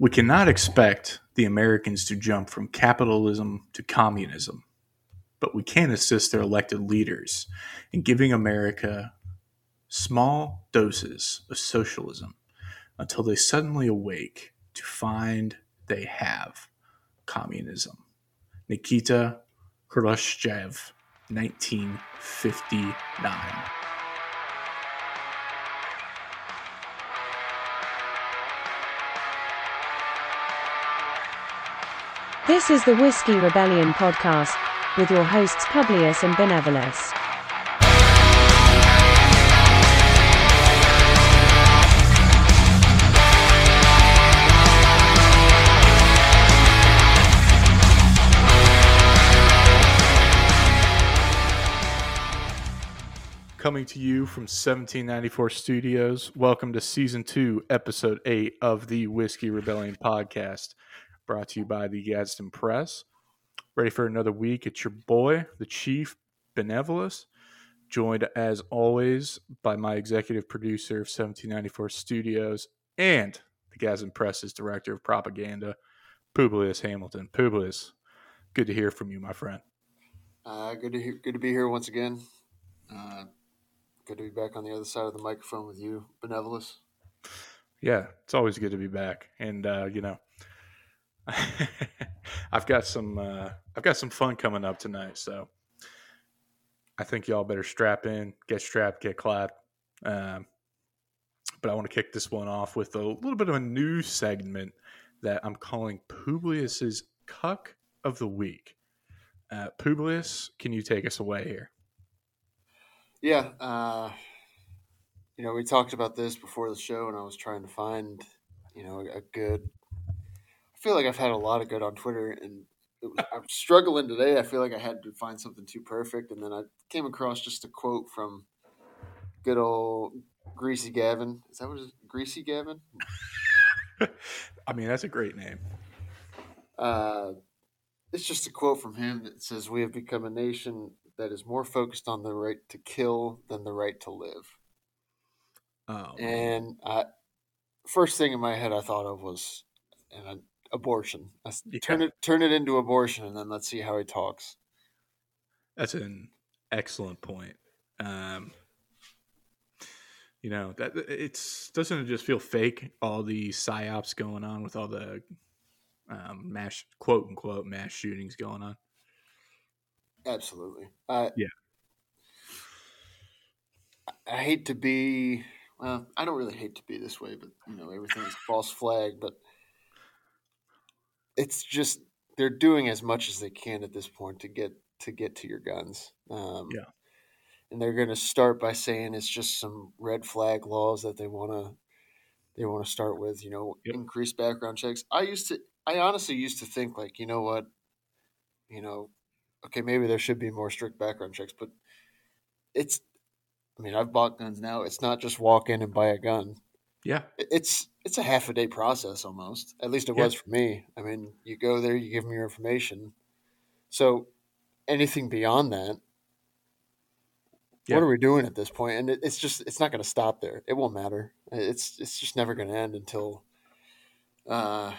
We cannot expect the Americans to jump from capitalism to communism, but we can assist their elected leaders in giving America small doses of socialism until they suddenly awake to find they have communism. Nikita Khrushchev, 1959. This is the Whiskey Rebellion podcast with your hosts Publius and Benevolus. Coming to you from 1794 Studios. Welcome to season two, episode eight of the Whiskey Rebellion podcast, brought to you by the Gadsden Press. Ready for another week? It's your boy, the Chief Benevolus, joined as always by my executive producer of 1794 Studios and the Gadsden Press's director of propaganda, Publius Hamilton. Publius, good to hear from you, my friend. Uh, good to hear, good to be here once again. Uh, good to be back on the other side of the microphone with you, Benevolus. Yeah, it's always good to be back, and uh, you know, I've got some uh, I've got some fun coming up tonight, so I think y'all better strap in, get strapped, get clapped. Um, but I want to kick this one off with a little bit of a new segment that I'm calling Publius's Cuck of the Week. Uh, Publius, can you take us away here? Yeah, uh, you know, we talked about this before the show, and I was trying to find, you know, a good. I feel like I've had a lot of good on Twitter, and was, I'm struggling today. I feel like I had to find something too perfect, and then I came across just a quote from good old Greasy Gavin. Is that what it is? Greasy Gavin? I mean, that's a great name. Uh, it's just a quote from him that says, "We have become a nation that is more focused on the right to kill than the right to live." Oh, And I, first thing in my head I thought of was an abortion. Yeah. Turn it turn it into abortion, and then let's see how he talks. That's an excellent point. Um, you know that it's doesn't it just feel fake all the psyops going on with all the um, mass quote unquote mass shootings going on. Absolutely. I, Yeah. I hate to be. Well, I don't really hate to be this way, but you know everything is false flag. But it's just they're doing as much as they can at this point to get to get to your guns. Um, Yeah. and they're going to start by saying it's just some red flag laws that they want to they want to start with. You know, Yep. increase background checks. I used to. I honestly used to think like, you know what, you know, okay, maybe there should be more strict background checks, but it's. I mean, I've bought guns now. It's not just walk in and buy a gun. Yeah, It's it's a half a day process almost. At least it Yeah. was for me. I mean, you go there, you give them your information. So anything beyond that, Yeah. what are we doing at this point? And it, it's just it's not going to stop there. It won't matter. It's it's just never going to end until uh,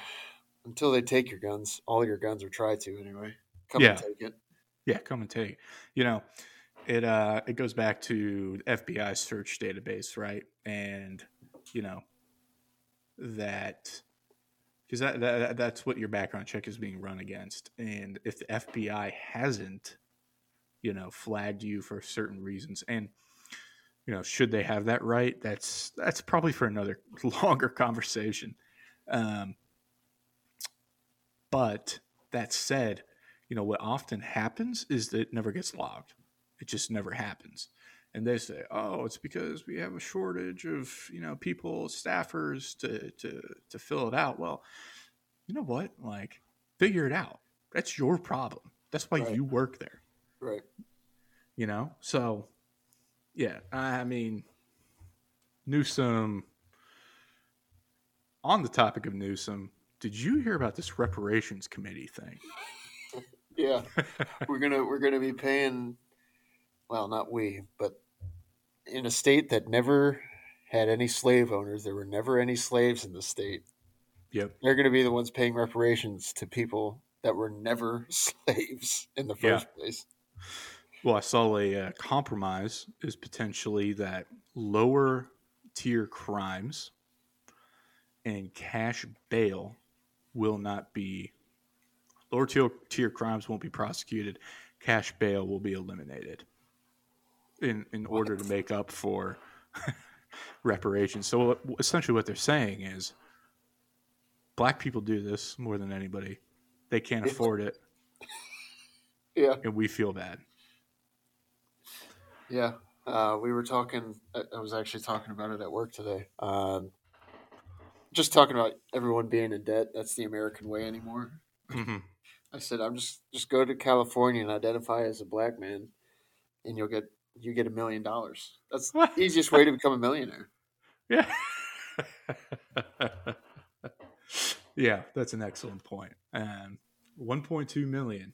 until they take your guns, all your guns, or try to anyway. Come Yeah. and take it. yeah. Come and take. You know, it uh it goes back to FBI search database, right? And you know that because that, that that's what your background check is being run against, and if the FBI hasn't, you know, flagged you for certain reasons, and you know, should they have that right? That's that's probably for another longer conversation. Um, but that said, you know, what often happens is that it never gets logged. It just never happens. And they say, oh, it's because we have a shortage of, you know, people, staffers to to to fill it out. Well, you know what? Like, figure it out. That's your problem. That's why Right. you work there. Right. You know? So yeah, I mean Newsom on the topic of Newsom, did you hear about this reparations committee thing? Yeah. we're gonna we're gonna be paying well not we but in a state that never had any slave owners there were never any slaves in the state Yep. They're going to be the ones paying reparations to people that were never slaves in the Yeah. first place. Well, I saw a uh, compromise is potentially that lower tier crimes and cash bail will not be lower tier, tier crimes won't be prosecuted. Cash bail will be eliminated in in order to make up for reparations. So essentially, what they're saying is, black people do this more than anybody. They can't afford it, Yeah. and we feel bad. Yeah. Uh, we were talking, I was actually talking about it at work today. Um, just talking about everyone being in debt. That's the American way anymore. hmm I said, I'm just, just go to California and identify as a black man and you'll get, you get a million dollars. That's the easiest way to become a millionaire. Yeah. yeah, that's an excellent point. Um, 1.2 million.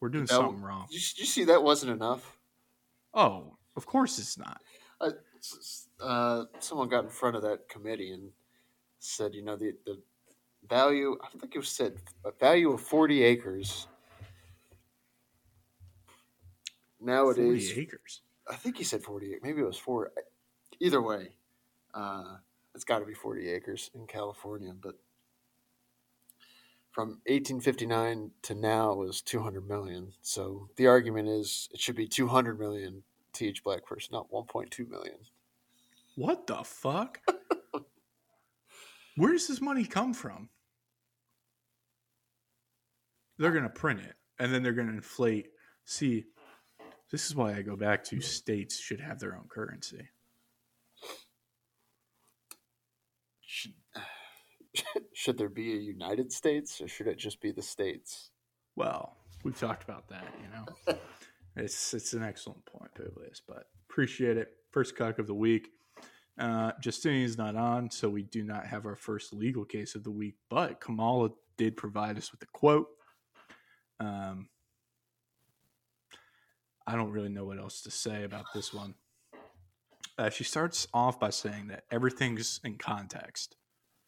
We're doing That- something wrong. You, you see, that wasn't enough. Oh, of course it's not. uh, uh, someone got in front of that committee and said, you know, the, the value, I think it was said, a value of 40 acres 40 nowadays, acres. I think he said 40, maybe it was four. Either way, uh, it's got to be 40 acres in California, but from 1859 to now was 200 million. So the argument is it should be 200 million to each black person, not 1.2 million. What the fuck? Where does this money come from? They're going to print it and then they're going to inflate. See, this is why I go back to states should have their own currency. should, should there be a United States or should it just be the states? Well, we've talked about that, you know. it's it's an excellent point, Publius, but appreciate it. First cuck of the week. Uh, Justinian's not on, so we do not have our first legal case of the week, but Kamala did provide us with a quote. Um, I don't really know what else to say about this one. Uh, she starts off by saying that everything's in context,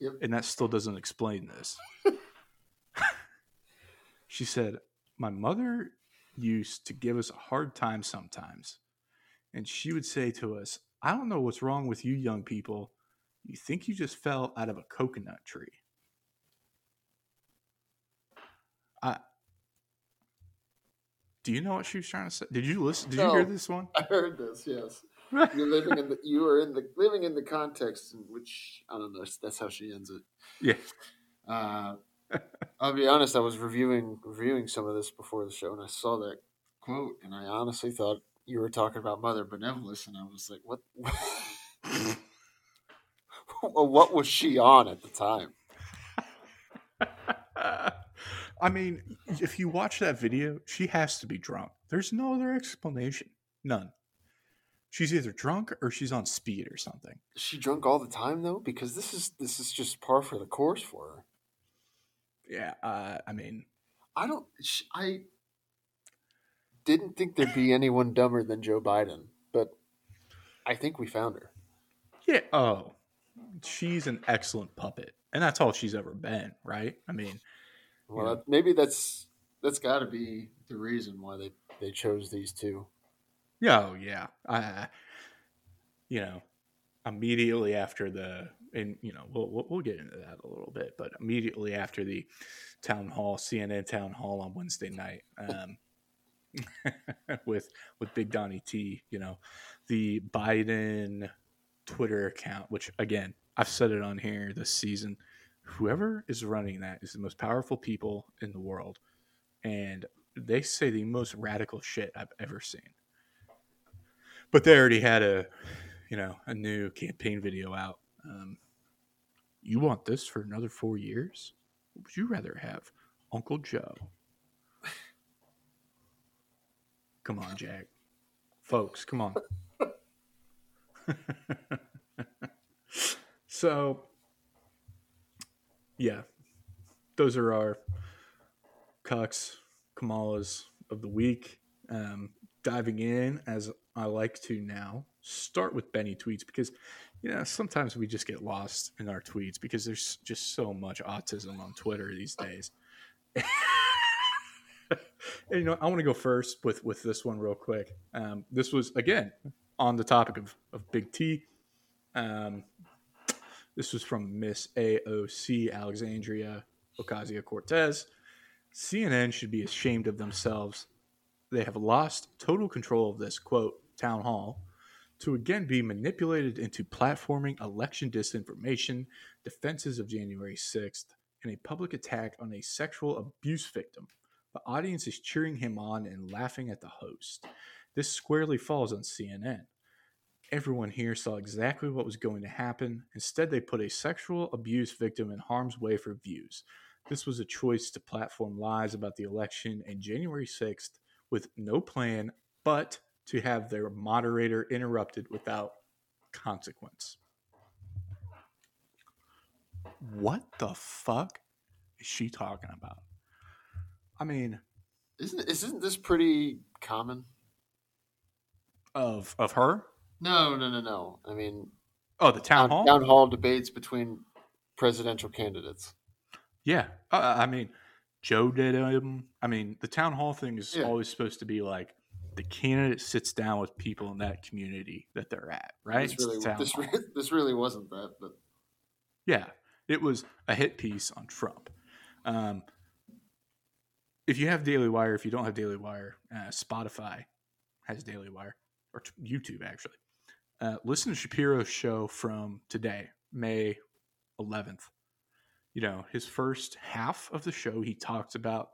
Yep. and that still doesn't explain this. she said, My mother used to give us a hard time sometimes, and she would say to us, I don't know what's wrong with you young people. You think you just fell out of a coconut tree. I, do you know what she was trying to say? Did you listen? Did you hear this one? I heard this. Yes, you're living in the you are in the living in the context in which I don't know. That's how she ends it. Yeah. Uh, I'll be honest. I was reviewing reviewing some of this before the show, and I saw that quote, and I honestly thought you were talking about Mother Benevolence, and I was like, "What? what was she on at the time?" I mean, if you watch that video, she has to be drunk. There's no other explanation. None. She's either drunk or she's on speed or something. Is she drunk all the time though? Because this is this is just par for the course for her. Yeah, uh, I mean, I don't. I didn't think there'd be anyone dumber than Joe Biden, but I think we found her. yeah. Oh, she's an excellent puppet, and that's all she's ever been, right? I mean, Well, Yeah. maybe that's that's got to be the reason why they they chose these two. yeah, oh, yeah. You know, immediately after the, and you know, we'll, we'll we'll get into that a little bit, but immediately after the town hall, CNN town hall on Wednesday night, um, with with Big Donnie T, you know, the Biden Twitter account, which again, I've said it on here this season. Whoever is running that is the most powerful people in the world, and they say the most radical shit I've ever seen. But they already had a, you know, a new campaign video out. Um, you want this for another four years? What would you rather have, Uncle Joe? Come on, Jack. Folks, come on. so, yeah, those are our Cox Kamalas of the week. Um, diving in as I like to now, start with Benny tweets because you know sometimes we just get lost in our tweets because there's just so much autism on Twitter these days. and, you know, I want to go first with with this one real quick. Um, this was again on the topic of of Big T. Um, this was from Miss AOC Alexandria Ocasio Cortez. CNN should be ashamed of themselves. They have lost total control of this quote town hall to again be manipulated into platforming election disinformation, defenses of January 6th, and a public attack on a sexual abuse victim. The audience is cheering him on and laughing at the host. This squarely falls on CNN. Everyone here saw exactly what was going to happen. Instead, they put a sexual abuse victim in harm's way for views. This was a choice to platform lies about the election and January 6th with no plan but to have their moderator interrupted without consequence. What the fuck is she talking about? I mean, Isn't isn't this pretty common? of of her? No, no, no, no. I mean, Oh, the town hall. town hall debates between presidential candidates. Yeah, uh, I mean, Joe did him. I mean, the town hall thing is Yeah. always supposed to be like the candidate sits down with people in that community that they're at, right? This really, this, this really wasn't that, but Yeah, it was a hit piece on Trump. Um, if you have Daily Wire, if you don't have Daily Wire, uh, Spotify has Daily Wire, or t- YouTube actually. Uh, listen to Shapiro's show from today, May 11th. You know, his first half of the show, he talks about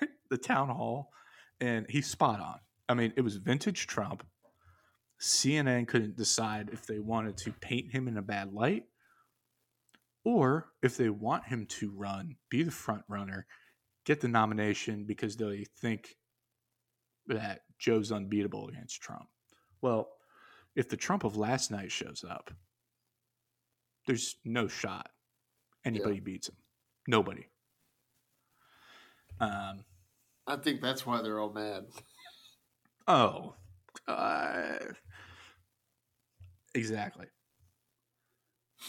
the town hall, and he's spot on. I mean, it was vintage Trump. CNN couldn't decide if they wanted to paint him in a bad light or if they want him to run, be the front runner, get the nomination because they think that Joe's unbeatable against Trump. Well, if the Trump of last night shows up, there's no shot anybody beats him. Nobody. Um. I think that's why they're all mad. Oh. Uh, exactly.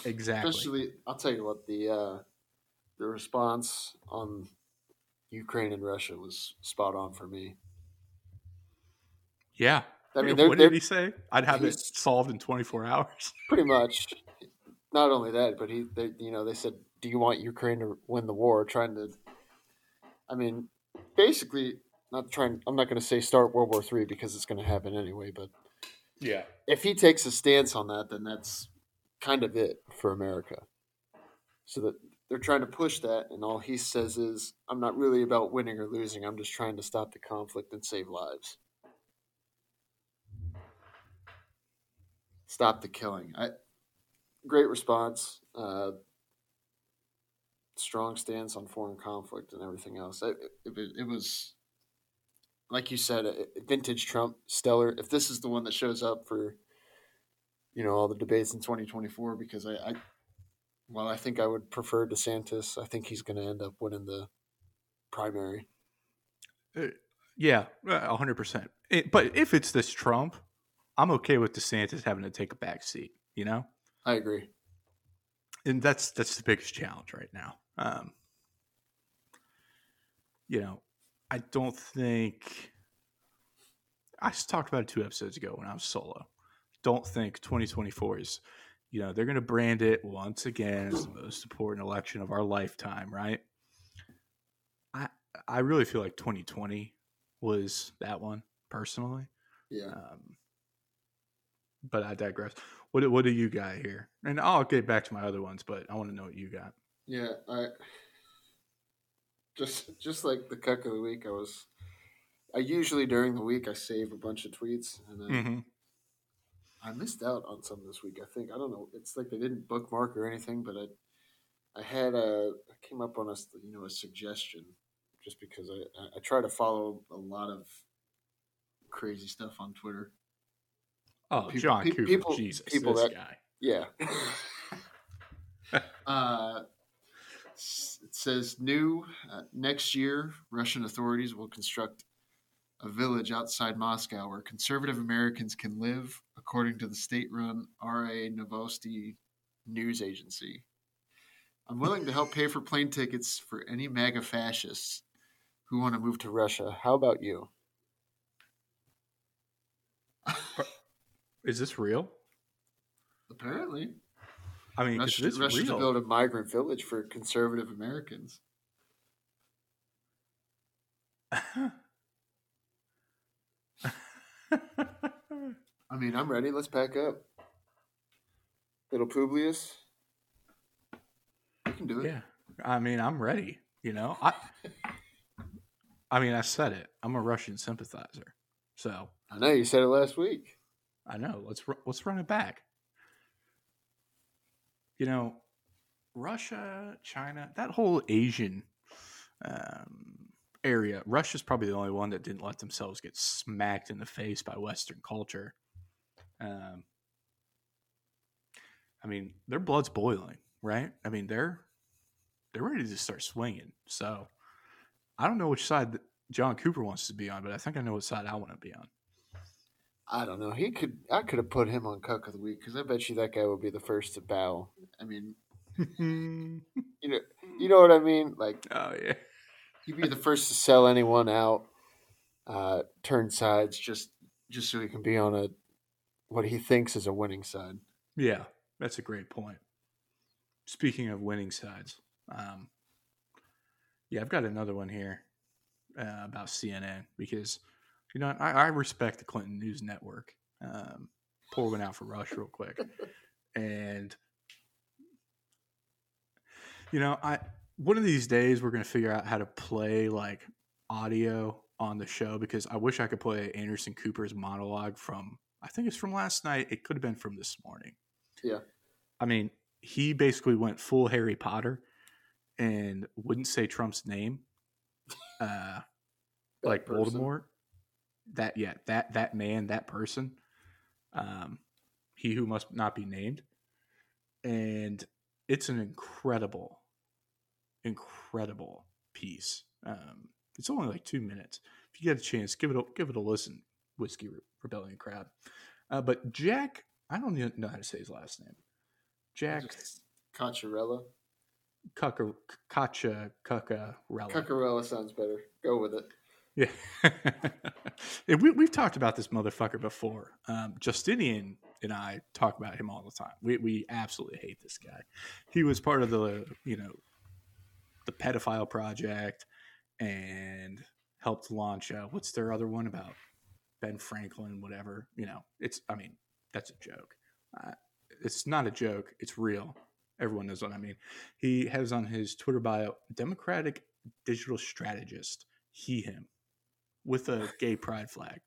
Exactly. Especially, I'll tell you what the uh, the response on Ukraine and Russia was spot on for me. yeah. I mean, what did he say? I'd have it solved in 24 hours. pretty much. Not only that, but he, they, you know, they said, "Do you want Ukraine to win the war?" Trying to, I mean, basically, not trying. I'm not going to say start World War Three because it's going to happen anyway. But Yeah. if he takes a stance on that, then that's kind of it for America. So that they're trying to push that, and all he says is, "I'm not really about winning or losing. I'm just trying to stop the conflict and save lives. Stop the killing." I great response. Uh, strong stance on foreign conflict and everything else. It, it, it was, like you said, vintage Trump, stellar. If this is the one that shows up for, you know, all the debates in 2024, because I, I well, I think I would prefer DeSantis. I think he's going to end up winning the primary. Uh, Yeah, a 100%. It, but if it's this Trump, I'm okay with DeSantis having to take a back seat, you know? I agree. and that's that's the biggest challenge right now. Um, you know, I don't think I talked about it two episodes ago when I was solo. Don't think 2024 is, you know, they're going to brand it once again as the most important election of our lifetime, right? I I really feel like 2020 was that one personally. Yeah. Um, but I digress. What do- what do you got here? And I'll get back to my other ones, but I want to know what you got. Yeah, I just just like the cuck of the week. I was. I usually during the week I save a bunch of tweets, and then Mm-hmm. I missed out on some this week. I think I don't know. It's like they didn't bookmark or anything, but I I had a I came up on a you know a suggestion just because I- I try to follow a lot of crazy stuff on Twitter. Oh, People- John pe- Cooper, people- Jesus, people this that- guy. Yeah. uh, it says new uh, next year Russian authorities will construct a village outside Moscow where conservative Americans can live, according to the state run RIA Novosti news agency. I'm willing to help pay for plane tickets for any MAGA fascists who want to move to Russia. How about you? Is this real? Apparently. I mean, Russia, is this Russia to build a migrant village for conservative Americans. I mean, I'm ready. Let's pack up. Little Publius. We can do it. yeah. I mean, I'm ready. You know, I. I mean, I said it. I'm a Russian sympathizer, so I know you said it last week. I know. Let's let's run it back. You know, Russia, China, that whole Asian um, area. Russia's probably the only one that didn't let themselves get smacked in the face by Western culture. Um, I mean, their blood's boiling, right? I mean, they're they're ready to start swinging. So, I don't know which side John Cooper wants to be on, but I think I know what side I want to be on. I don't know. He could. I could have put him on Cuck of the Week because I bet you that guy would be the first to bow. I mean, you know, you know what I mean. Like oh yeah. he'd be the first to sell anyone out, uh, turn sides just just so he can be on a what he thinks is a winning side. Yeah, that's a great point. Speaking of winning sides, um, yeah, I've got another one here uh, about CNN because you know I, I respect the Clinton News Network. Um, pour one out for Rush real quick, and you know I one of these days we're gonna figure out how to play like audio on the show because I wish I could play Anderson Cooper's monologue from I think it's from last night. It could have been from this morning. Yeah. I mean, he basically went full Harry Potter and wouldn't say Trump's name. Uh like person. Voldemort. That yeah, that that man, that person. Um he who must not be named. And it's an incredible, incredible piece. Um it's only like two minutes. If you get a chance, give it a give it a listen, Whiskey Rebellion crowd. Uh, but Jack, I don't even know how to say his last name. Jack. Cucka Kacha Cuckarella. Cuccarella sounds better. Go with it. Yeah. we, we've talked about this motherfucker before. Um, Justinian and I talk about him all the time. We, we absolutely hate this guy. He was part of the, you know, the pedophile project and helped launch, uh, what's their other one about? Ben Franklin, whatever. You know, it's, I mean, that's a joke. Uh, it's not a joke. It's real. Everyone knows what I mean. He has on his Twitter bio, Democratic digital strategist, he, him, with a gay pride flag.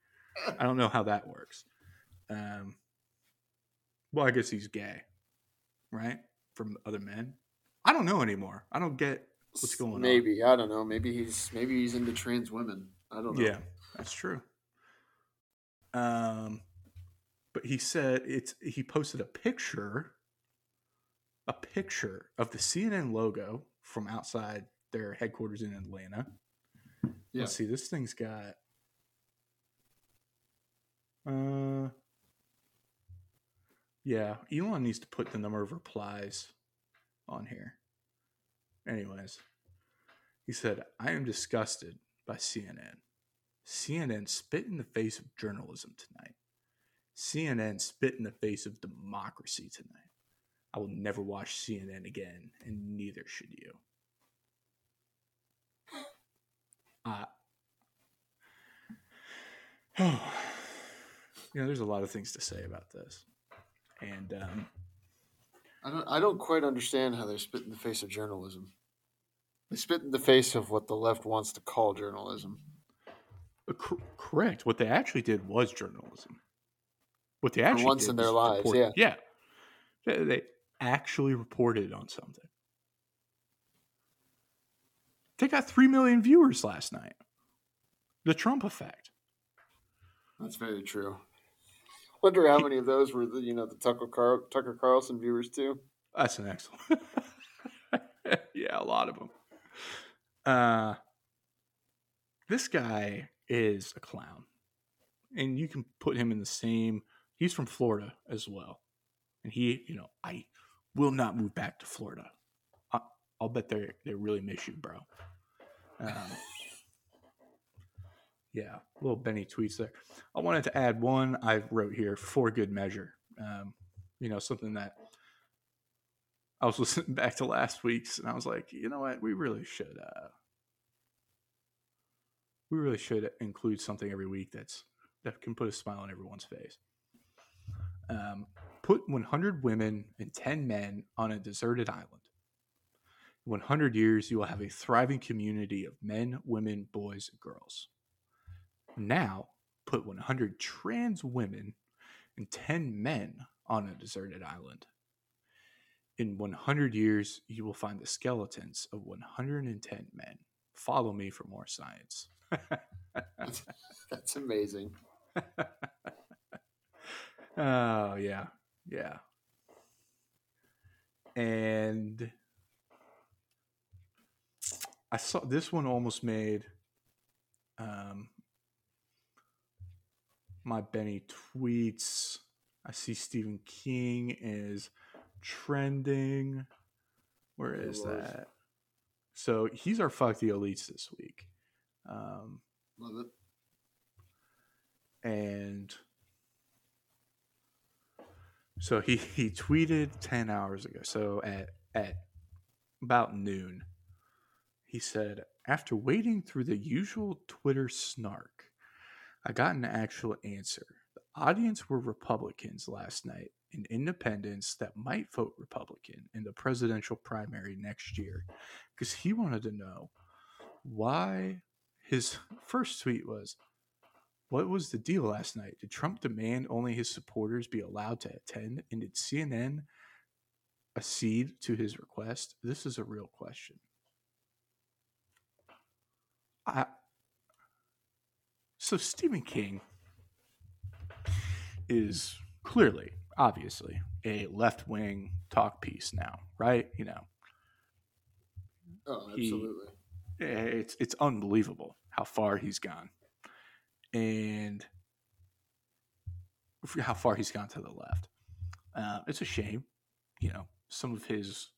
I don't know how that works. Um, well, I guess he's gay, right? From other men. I don't know anymore. I don't get what's going on. Maybe I don't know. Maybe he's maybe he's into trans women. I don't know. Yeah, that's true. Um, but he said it's he posted a picture, a picture of the CNN logo from outside their headquarters in Atlanta. Yeah. Let's see, this thing's got uh yeah, Elon needs to put the number of replies on here. Anyways, he said, I am disgusted by CNN. CNN spit in the face of journalism tonight. CNN spit in the face of democracy tonight. I will never watch CNN again, and neither should you. Uh, you know, there's a lot of things to say about this. And um, I don't. I don't quite understand how they spit in the face of journalism. They spit in the face of what the left wants to call journalism. uh, cor- correct. What they actually did was journalism. What they actually once did in their lives, report- yeah. They, they actually reported on something. They got three million viewers last night. The Trump effect. That's very true. Wonder how many of those were the you know the Tucker Carl, Tucker Carlson viewers too. That's an excellent. yeah, a lot of them. Uh, this guy is a clown. And you can put him in the same he's from Florida as well. And he, you know, I will not move back to Florida. I, will bet they they really miss you, bro. Um, yeah, little Benny tweets there. I wanted to add one I wrote here for good measure. Um, you know, something that I was listening back to last week's, and I was like, you know what, we really should, uh, we really should include something every week that's that can put a smile on everyone's face. Um, put 100 women and 10 men on a deserted island. In 100 years, you will have a thriving community of men, women, boys, and girls. Now, put 100 trans women and 10 men on a deserted island. In 100 years, you will find the skeletons of 110 men. Follow me for more science. That's amazing. oh, yeah. Yeah. And I saw this one almost made um, my Benny tweets. I see Stephen King is trending. Where is that? So he's our fuck the elites this week. Um, Love it. And so he, he tweeted 10 hours ago. So at, at about noon, he said, After waiting through the usual Twitter snark, I got an actual answer. The audience were Republicans last night and independents that might vote Republican in the presidential primary next year because he wanted to know why his first tweet was what was the deal last night? Did Trump demand only his supporters be allowed to attend? And did CNN accede to his request? This is a real question. I, so Stephen King is clearly, obviously, a left wing talk piece now, right? You know. Oh, absolutely. He, it's it's unbelievable how far he's gone and how far he's gone to the left. Uh, it's a shame, you know. Some of his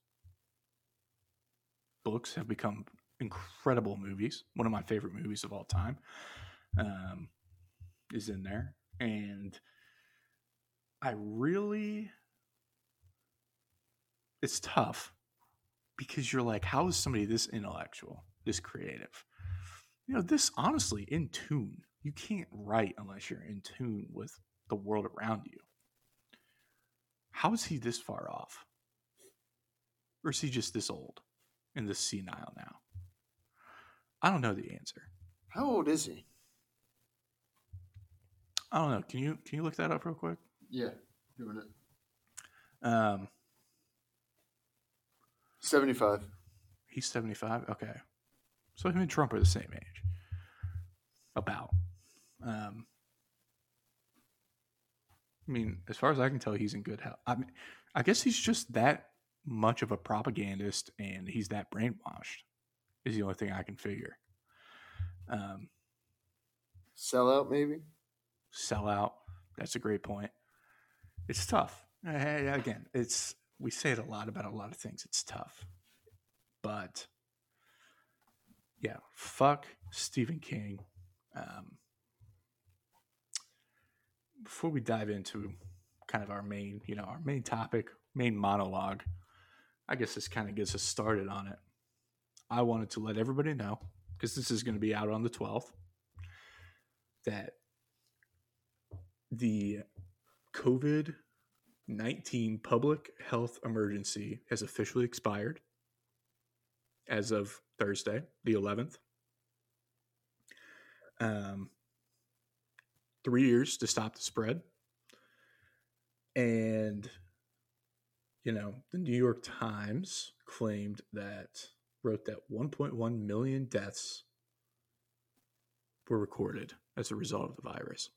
books have become incredible movies. One of my favorite movies of all time um, is in there, and I really, it's tough because you're like, how is somebody this intellectual, this creative? You know, this honestly in tune you can't write unless you're in tune with the world around you. How is he this far off? Or is he just this old and this senile now? I don't know the answer. How old is he? I don't know. Can you can you look that up real quick? Yeah, doing it. Um, seventy-five. He's seventy-five. Okay, so him and Trump are the same age. About. Um, I mean, as far as I can tell, he's in good health. I mean, I guess he's just that much of a propagandist, and he's that brainwashed. Is the only thing I can figure. Um, sell out, maybe. Sell out. That's a great point. It's tough. Again, it's we say it a lot about a lot of things. It's tough, but yeah, fuck Stephen King. Um, before we dive into kind of our main, you know, our main topic, main monologue, I guess this kind of gets us started on it. I wanted to let everybody know because this is going to be out on the 12th that the COVID 19 public health emergency has officially expired as of Thursday, the 11th. Um, three years to stop the spread. And, you know, the New York Times claimed that, wrote that 1.1 million deaths were recorded as a result of the virus.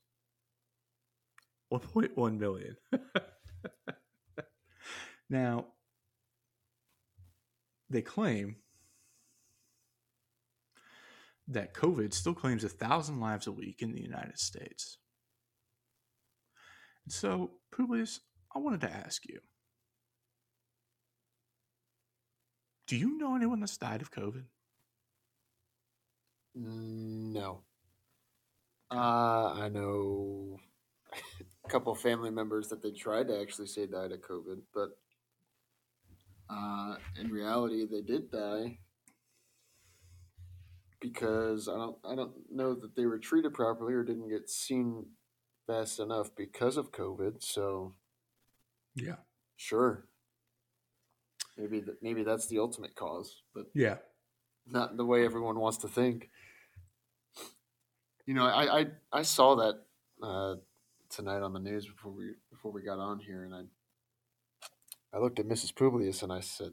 1.1 million. now, they claim that COVID still claims a thousand lives a week in the United States. So, Publius, I wanted to ask you Do you know anyone that's died of COVID? No. Uh, I know a couple family members that they tried to actually say died of COVID, but uh, in reality, they did die because I don't I don't know that they were treated properly or didn't get seen fast enough because of COVID. So Yeah. sure, maybe th- maybe that's the ultimate cause, but Yeah. not the way everyone wants to think. You know, I I, I saw that uh, tonight on the news before we before we got on here, and I I looked at Mrs. Publius and I said,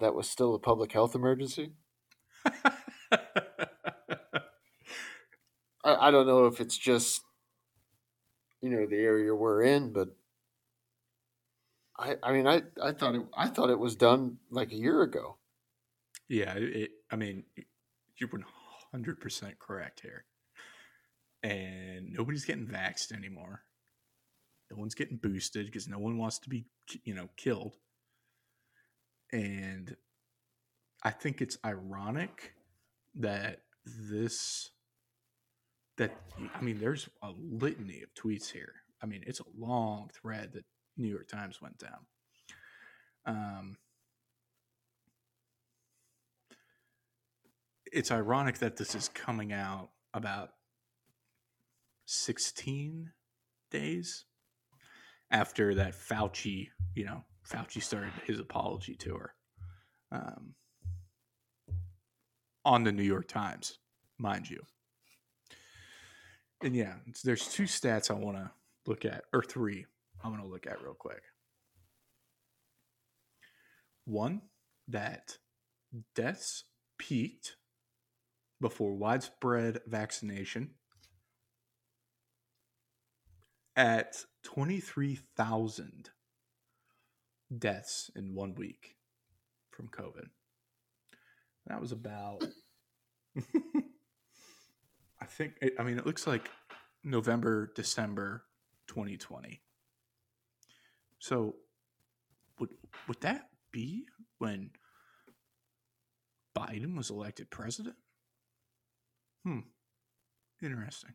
"That was still a public health emergency." I, I don't know if it's just you know the area we're in, but I I mean I, I thought it I thought it was done like a year ago. yeah. It, I mean, you're 100% correct here. And nobody's getting vaxxed anymore. No one's getting boosted because no one wants to be, you know, killed. And I think it's ironic that this that I mean, there's a litany of tweets here. I mean, it's a long thread that New York Times went down. Um, it's ironic that this is coming out about 16 days after that Fauci, you know, Fauci started his apology tour um, on the New York Times, mind you. And yeah, there's two stats I want to look at, or three I want to look at real quick. One, that deaths peaked before widespread vaccination at 23,000 deaths in one week from COVID. That was about, I think, I mean, it looks like November, December 2020. So, would would that be when Biden was elected president? Hmm. Interesting.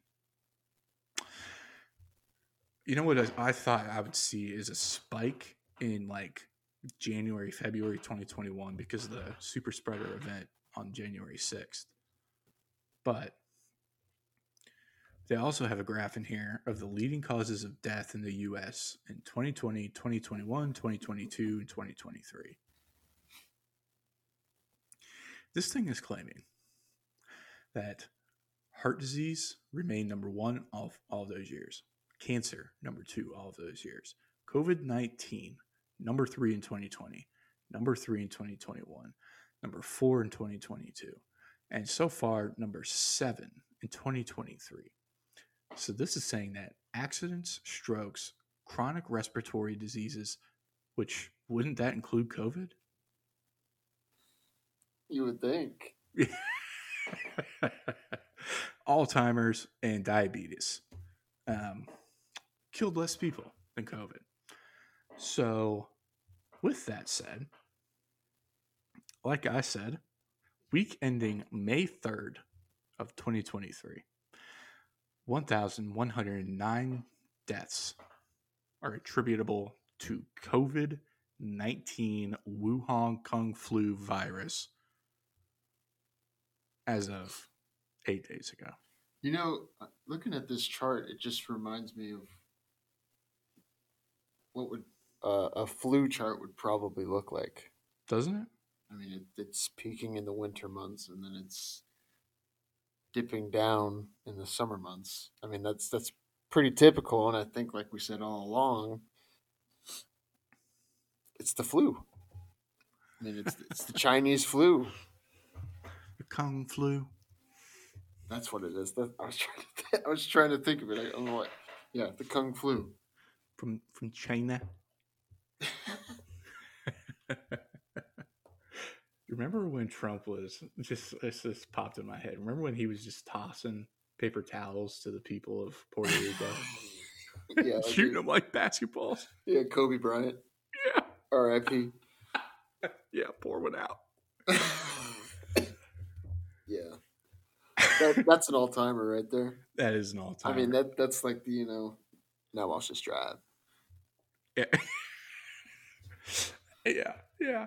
You know what I, I thought I would see is a spike in like January, February 2021 because of the super spreader event on January 6th. But they also have a graph in here of the leading causes of death in the US in 2020, 2021, 2022, and 2023. This thing is claiming that heart disease remained number one all of, all of those years, cancer number two all of those years, COVID 19 number three in 2020, number three in 2021, number four in 2022, and so far number seven in 2023. So this is saying that accidents, strokes, chronic respiratory diseases, which wouldn't that include COVID? You would think. Alzheimer's and diabetes um, killed less people than COVID. So, with that said, like I said, week ending May 3rd of 2023, 1,109 deaths are attributable to COVID 19 Wuhan Kung flu virus as of eight days ago. You know, uh, looking at this chart, it just reminds me of what would uh, a flu chart would probably look like. Doesn't it? I mean, it, it's peaking in the winter months, and then it's dipping down in the summer months. I mean, that's that's pretty typical, and I think, like we said all along, it's the flu. I mean, it's it's the Chinese flu. The Kung flu. That's what it is. That, I was trying to th- I was trying to think of it. I don't know what. Yeah, the kung flu. from from China. remember when Trump was just this just popped in my head. Remember when he was just tossing paper towels to the people of Puerto Rico, yeah, like shooting he- them like basketballs? yeah, Kobe Bryant, Yeah, R.I.P. yeah, pour one out. yeah, that, that's an all timer right there. That is an all time. I mean, that that's like the you know, now watch this drive. yeah, yeah, yeah.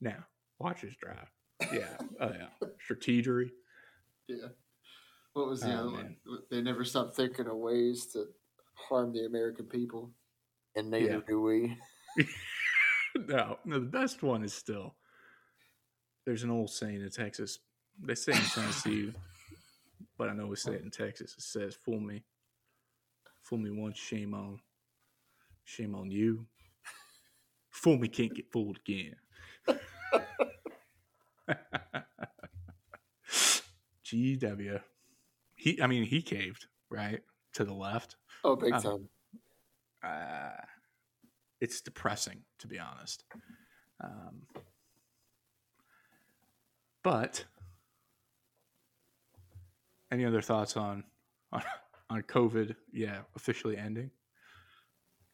Now watch his drive. Yeah, oh yeah, strategery. Yeah. What was the Oh, other man. one? They never stopped thinking of ways to harm the American people, and neither Yeah. do we. no, no, the best one is still there's an old saying in Texas. They say in Tennessee, but I know we say it in Texas. It says, "Fool me, fool me once, shame on, shame on you. Fool me can't get fooled again." GW. He, I mean, he caved right to the left. Oh, big Um, time. uh, it's depressing to be honest. Um, but any other thoughts on, on on COVID? Yeah, officially ending.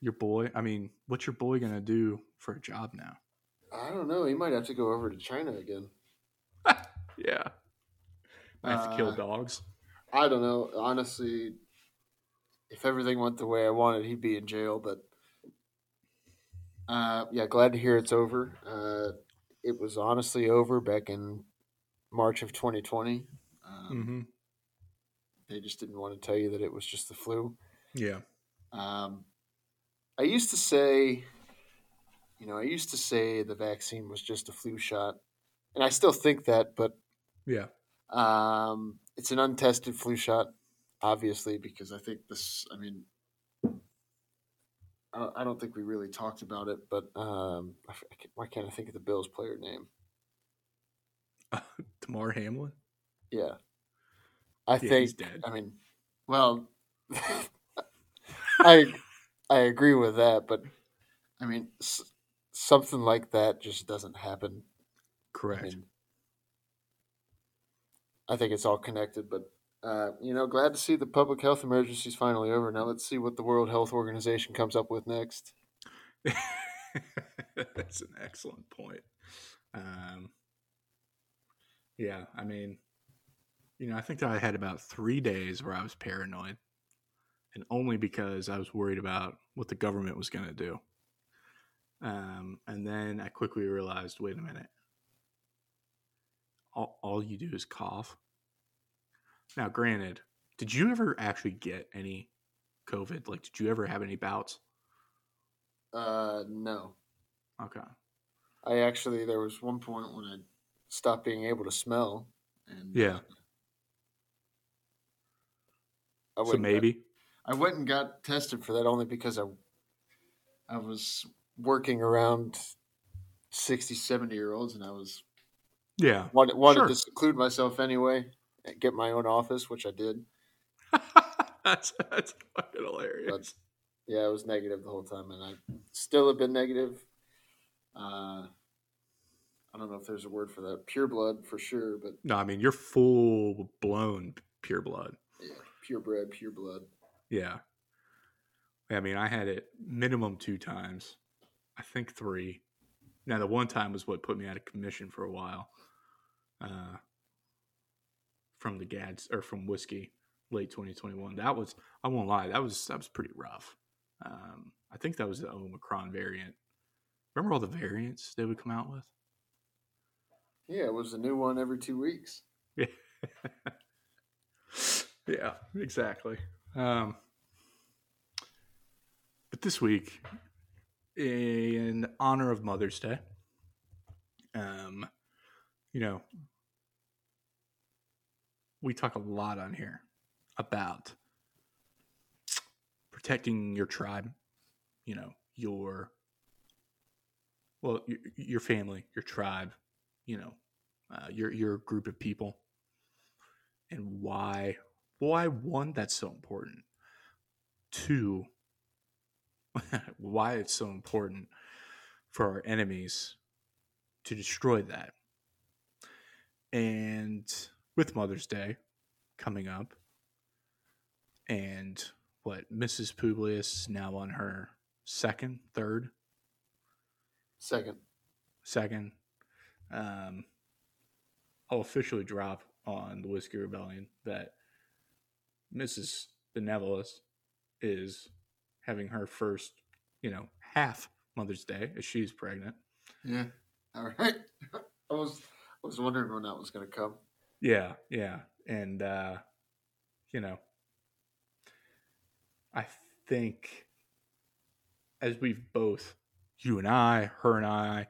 Your boy. I mean, what's your boy gonna do for a job now? I don't know. He might have to go over to China again. Yeah, I have to kill Uh, dogs. I don't know. Honestly, if everything went the way I wanted, he'd be in jail. But uh, yeah, glad to hear it's over. Uh, it was honestly over back in March of 2020. Um, hmm They just didn't want to tell you that it was just the flu. Yeah. Um, I used to say, you know, I used to say the vaccine was just a flu shot, and I still think that, but Yeah. um, it's an untested flu shot, obviously, because I think this. I mean, I don't, think we really talked about it, but um, I f- I can't- why can't I think of the Bills player name? Damar Hamlin. Yeah, I Yeah, think. he's dead. I mean, well, I I agree with that, but I mean, something like that just doesn't happen. I Correct. mean, I think it's all connected, but uh, you know, glad to see the public health emergency is finally over. Now let's see what the World Health Organization comes up with next. That's an excellent point. Um, yeah, I mean, you know, I think that I had about three days where I was paranoid, and only because I was worried about what the government was going to do. Um, and then I quickly realized, wait a minute, all, all you do is cough. Now, granted, did you ever actually get any COVID? Like, did you ever have any bouts? Uh, no, Okay. I actually there was one point when I stopped being able to smell, and Yeah. I So and got- maybe. I went and got tested for that only because I I was working around 60, 70 year olds, and I was Yeah. wanted, wanted Sure. to seclude myself anyway, and get my own office, which I did. that's that's fucking hilarious. Yeah, I was negative the whole time, and I still have been negative. Uh, I don't know if there's a word for that. Pure blood for sure, but no, I mean you're full blown pure blood. yeah, purebred, pure blood. Yeah. I mean, I had it minimum two times. I think three. Now the one time was what put me out of commission for a while. Uh from the Gads or from whiskey late 2021. That was I won't lie, that was that was pretty rough. Um I think that was the Omicron variant. Remember all the variants they would come out with? Yeah, it was a new one every two weeks. Yeah. yeah, exactly. Um, but this week, in honor of Mother's Day, um, you know, we talk a lot on here about protecting your tribe, you know, your well, your, your family, your tribe, you know, uh, your your group of people, and why why one that's so important. Two, why it's so important for our enemies to destroy that. and with Mother's Day coming up, and what Mrs. Publius is now on her second, third, Second. second. Um, I'll officially drop on the Whiskey Rebellion that Mrs. Benevolus is having her first, you know, half Mother's Day as she's pregnant. Yeah. All right. I was I was wondering when that was going to come. Yeah, yeah. And uh you know, I think as we've both you and I, her and I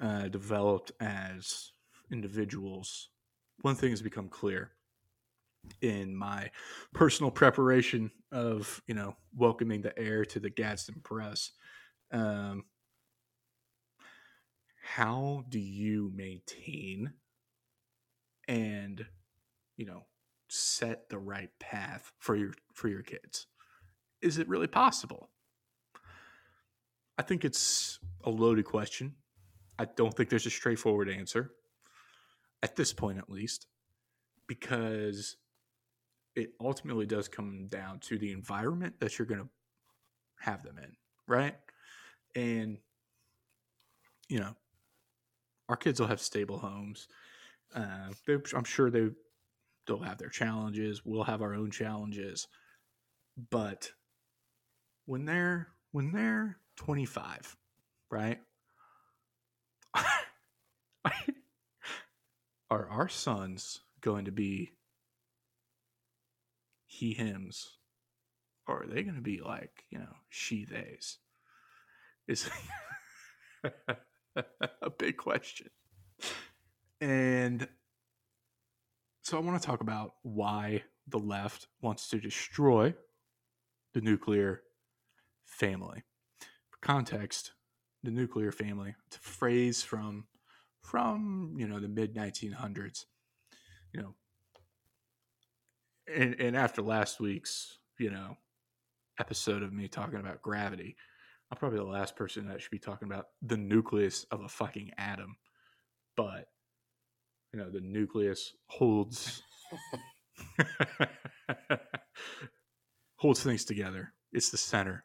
uh developed as individuals, one thing has become clear in my personal preparation of, you know, welcoming the heir to the Gadsden Press. Um how do you maintain and you know set the right path for your for your kids? Is it really possible? I think it's a loaded question. I don't think there's a straightforward answer at this point at least because it ultimately does come down to the environment that you're going to have them in right and you know our kids will have stable homes uh, they, I'm sure they they'll have their challenges. We'll have our own challenges, but when they're when they're 25, right? are our sons going to be he hims, or are they going to be like you know she theys? Is a big question. And so I want to talk about why the left wants to destroy the nuclear family. For context, the nuclear family, it's a phrase from from, you know, the mid 1900s. You know, and and after last week's, you know, episode of me talking about gravity, I'm probably the last person that should be talking about the nucleus of a fucking atom. But you know the nucleus holds holds things together. It's the center.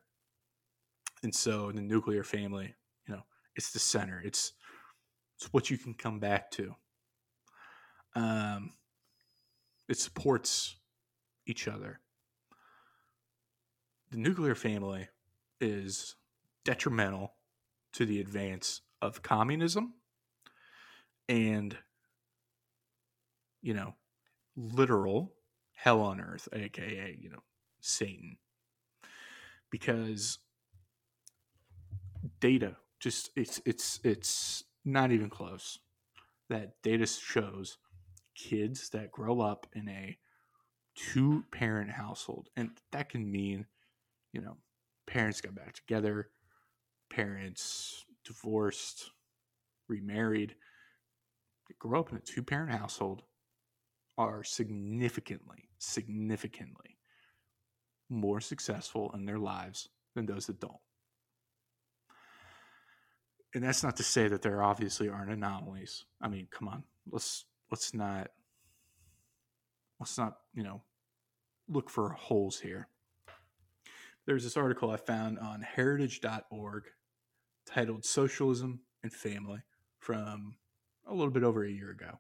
And so in the nuclear family you know it's the center. It's it's what you can come back to. Um it supports each other the nuclear family is detrimental to the advance of communism and you know, literal hell on earth, aka, you know, Satan. Because data just it's it's it's not even close. That data shows kids that grow up in a two parent household and that can mean, you know, parents got back together, parents divorced, remarried, grow up in a two parent household are significantly, significantly more successful in their lives than those that don't. And that's not to say that there obviously aren't anomalies. I mean, come on, let's let's not let's not you know look for holes here. There's this article I found on heritage.org titled Socialism and Family from a little bit over a year ago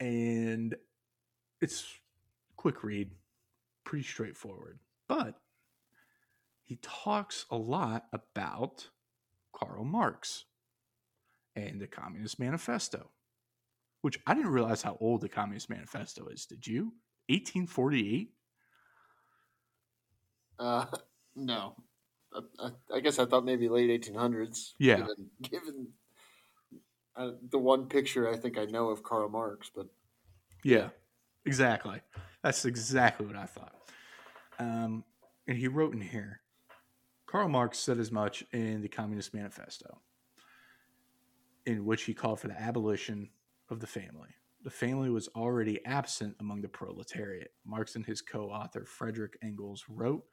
and it's quick read, pretty straightforward. But he talks a lot about Karl Marx and the Communist Manifesto, which I didn't realize how old the Communist Manifesto is. Did you? 1848? Uh, no. I, I, guess I thought maybe late 1800s. Yeah. Given, given uh, the one picture I think I know of Karl Marx, but Yeah, exactly. That's exactly what I thought. Um, and he wrote in here Karl Marx said as much in the Communist Manifesto, in which he called for the abolition of the family. The family was already absent among the proletariat. Marx and his co author Frederick Engels wrote,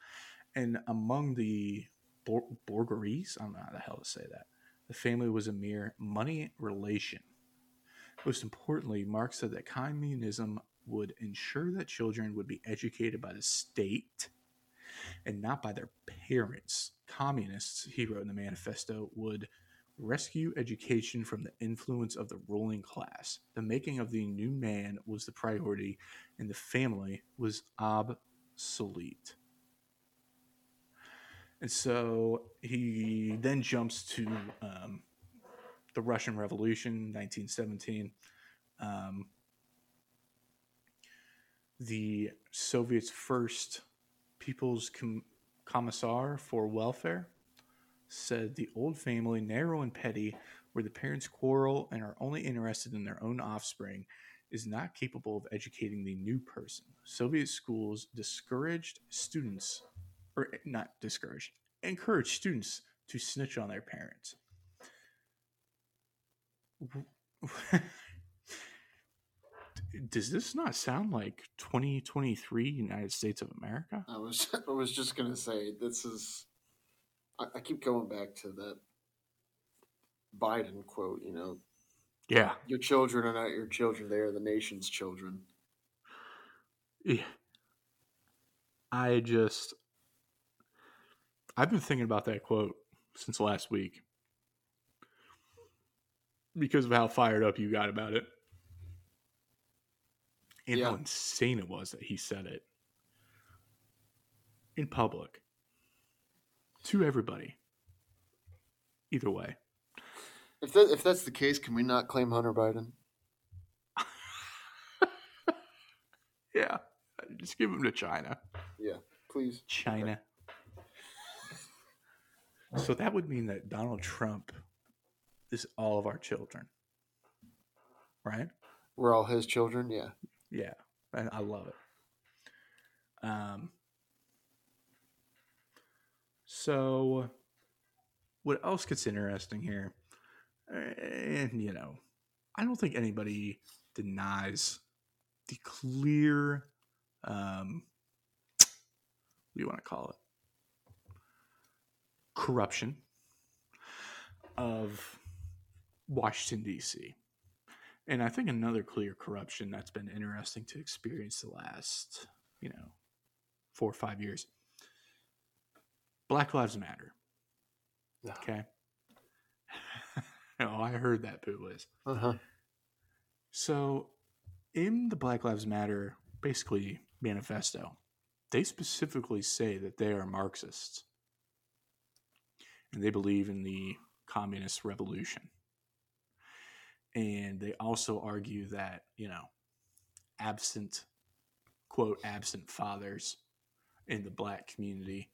and among the Bor- Borgeries, I don't know how the hell to say that, the family was a mere money relation. Most importantly, Marx said that communism would ensure that children would be educated by the state and not by their parents. Communists, he wrote in the manifesto, would rescue education from the influence of the ruling class. The making of the new man was the priority, and the family was obsolete. And so he then jumps to um, the Russian Revolution, 1917. Um, the Soviets' first People's Com- Commissar for Welfare said the old family, narrow and petty, where the parents quarrel and are only interested in their own offspring, is not capable of educating the new person. Soviet schools discouraged students, or eh, not discouraged, encouraged students to snitch on their parents. Does this not sound like 2023 United States of America? I was I was just gonna say this is. I, I keep going back to that Biden quote. You know, Yeah. your children are not your children; they are the nation's children. Yeah. I just I've been thinking about that quote since last week because of how fired up you got about it and how insane it was that he said it in public to everybody. Either way. If that if that's the case, can we not claim Hunter Biden? Yeah. Just give him to China. Yeah, please. China. So that would mean that Donald Trump is all of our children. Right? We're all his children. Yeah. Yeah. And I love it. Um so what else gets interesting here? And you know, I don't think anybody denies the clear um what do you want to call it? Corruption of Washington D.C. And I think another clear corruption that's been interesting to experience the last, you know, four or five years. Black Lives Matter. Okay. oh, I heard that, Publius. Uh huh. So, in the Black Lives Matter, basically manifesto, they specifically say that they are Marxists and they believe in the communist revolution. And they also argue that, you know, absent, quote, absent fathers in the black community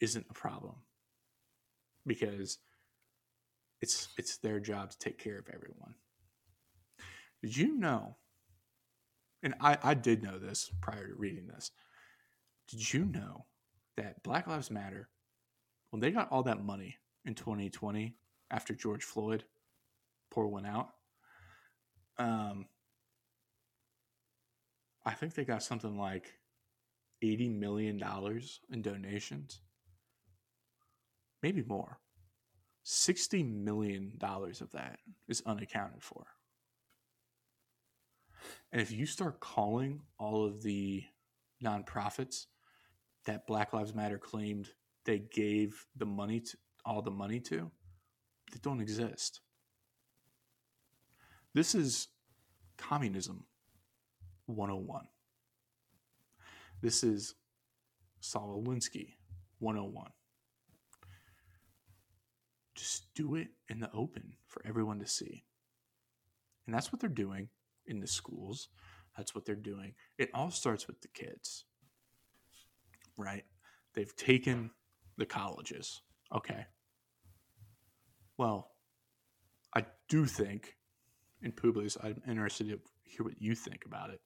isn't a problem because it's it's their job to take care of everyone. Did you know? And I, I did know this prior to reading this. Did you know that Black Lives Matter, when they got all that money in 2020 after George Floyd pour went out, um, I think they got something like $80 million in donations, maybe more. $60 million of that is unaccounted for. And if you start calling all of the nonprofits that Black Lives Matter claimed they gave the money to all the money to, they don't exist. This is communism 101. This is Saul Alinsky 101. Just do it in the open for everyone to see. And that's what they're doing in the schools. That's what they're doing. It all starts with the kids, right? They've taken the colleges. Okay. Well, I do think, in Publius, I'm interested to hear what you think about it.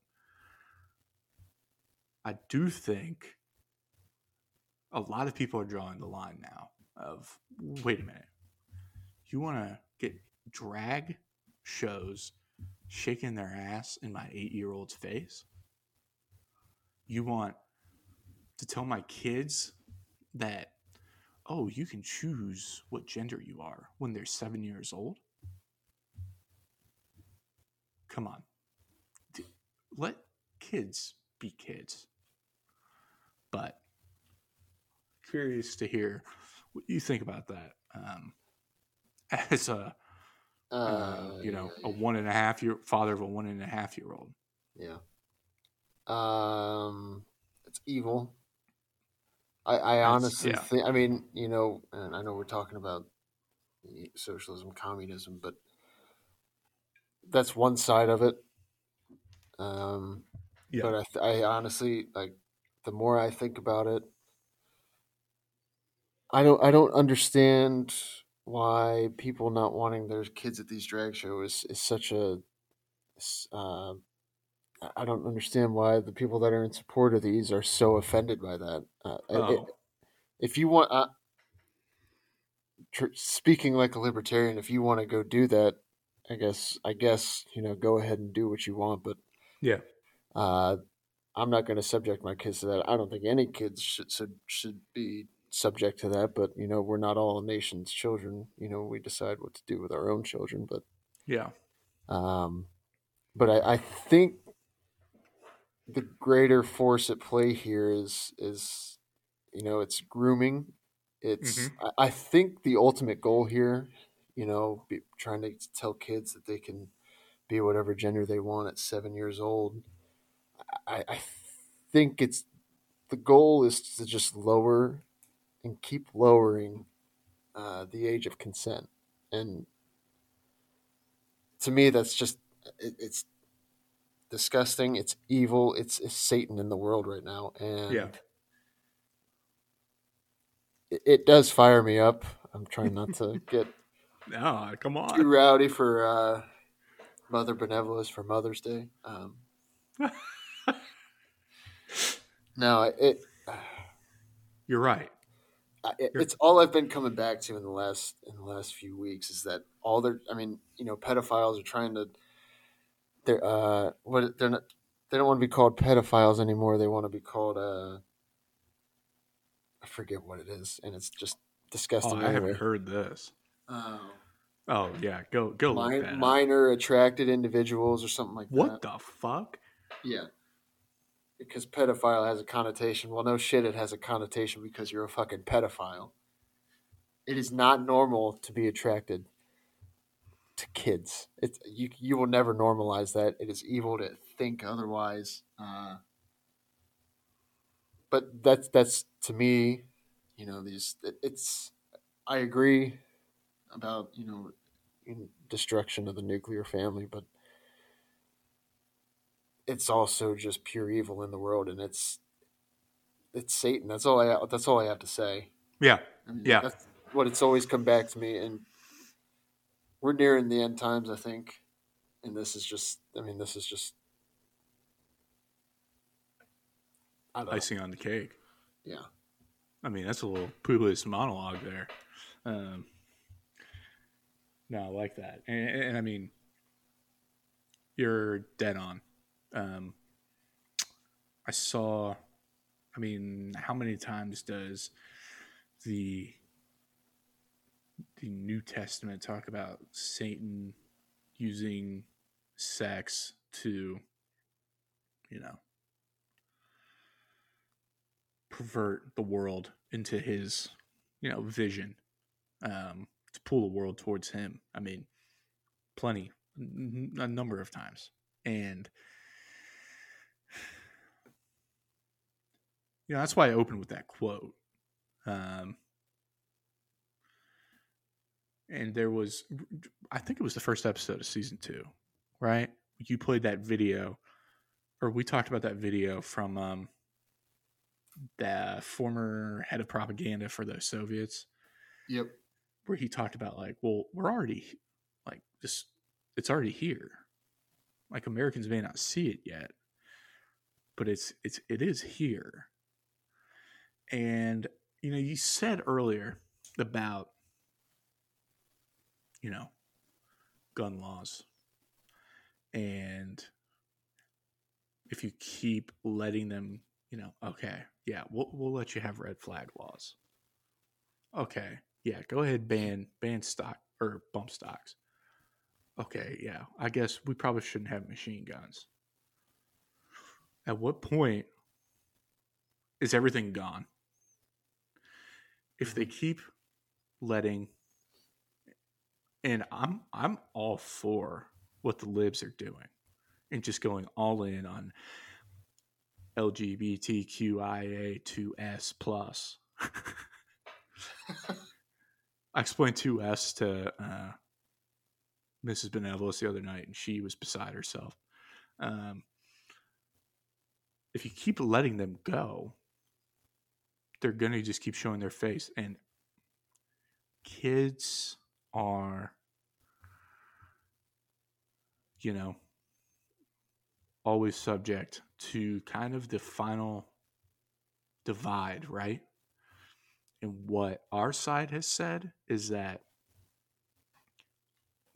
I do think a lot of people are drawing the line now of wait a minute. You want to get drag shows shaking their ass in my eight year old's face? You want to tell my kids that, oh, you can choose what gender you are when they're seven years old? come on. Let kids be kids. But curious to hear what you think about that. Um, as a uh, Uh, you know yeah, a one and a half year father of a one and a half year old. Yeah. Um, it's evil. I, I That's- honestly yeah. think. I mean, you know, and I know we're talking about socialism, communism, but that's one side of it. Um, Yeah. but I, th- I honestly like the more I think about it, I don't I don't understand why people not wanting their kids at these drag shows is such a uh, I- I don't understand why the people that are in support of these are so offended by that. Uh, it- Oh. if you want, uh, tr- speaking like a libertarian, if you want to go do that, I guess I guess you know go ahead and do what you want, but Yeah. uh, I'm not going to subject my kids to that. I don't think any kids should should, should be subject to that. But you know, we're not all a nation's children. You know, we decide what to do with our own children. But Yeah. um, but I, I think the greater force at play here is is you know it's grooming. It's I, I think the ultimate goal here, you know, be, trying to tell kids that they can be whatever gender they want at seven years old. I, I think it's the goal is to just lower and keep lowering uh, the age of consent, and to me, that's just it, it's disgusting. It's evil. It's, it's Satan in the world right now, and Yeah. it, it does fire me up. I'm trying not to get No, come on, too rowdy for uh, Mother Benevolus for Mother's Day. Um, no, it, You're right. I- it it's all I've been coming back to in the last in the last few weeks is that all they're I mean you know pedophiles are trying to they're uh what they're not they don't want to be called pedophiles anymore they want to be called uh I forget what it is and it's just Oh, disgusting I anyway. haven't heard this. Oh. Oh yeah, go go Min- that up. minor attracted individuals or something like What that. What the fuck? Yeah. Because pedophile has a connotation. Well, no shit, it has a connotation because you're a fucking pedophile. It is not normal to be attracted to kids. It's you. You will never normalize that. It is evil to think otherwise. Uh, but that's that's to me, you know, these. It, it's. I agree about you know, destruction of the nuclear family, but it's also just pure evil in the world, and it's it's Satan. That's all I that's all I have to say. Yeah. I mean, Yeah. that's what it's always come back to me, and we're nearing the end times, I think, and this is just. I mean, this is just. I don't know. Icing on the cake. Yeah, I mean, that's a little poo-pooist monologue there. Um, no, I like that, and, and I mean, you're dead on. Um, I saw. I mean, how many times does the the New Testament talk about Satan using sex to, you know, pervert the world into his, you know, vision, um, to pull the world towards him. I mean, plenty, n- a number of times, and you know that's why I opened with that quote. Um, and there was, I think it was the first episode of season two, right? You played that video, or we talked about that video from um, the former head of propaganda for the Soviets, yep, where he talked about like, well, we're already like this, it's already here. Like Americans may not see it yet, but it's it's it is here. And you know, you said earlier about you know gun laws and if you keep letting them you know okay yeah we'll, we'll let you have red flag laws okay yeah go ahead ban ban stock or bump stocks okay, yeah, I guess we probably shouldn't have machine guns. At what point is everything gone? If they keep letting and I'm I'm all for what the libs are doing and just going all in on LGBTQIA2S plus. I explained 2S to uh, Mrs. Benevolus the other night, and she was beside herself. Um, if you keep letting them go, they're to just keep showing their face. And kids are, you know, always subject to kind of the final divide, right? And what our side has said is that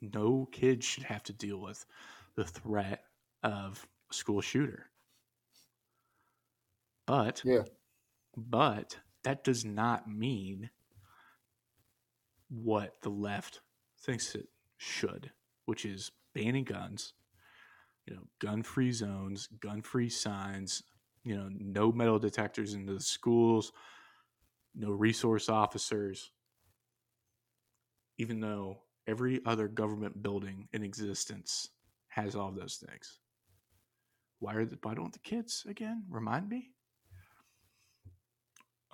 no kid should have to deal with the threat of a school shooter. But Yeah. But that does not mean what the left thinks it should, which is banning guns, you know, gun-free zones, gun-free signs, you know, no metal detectors into the schools, no resource officers. Even though every other government building in existence has all those things. Why are the, why don't the kids again remind me?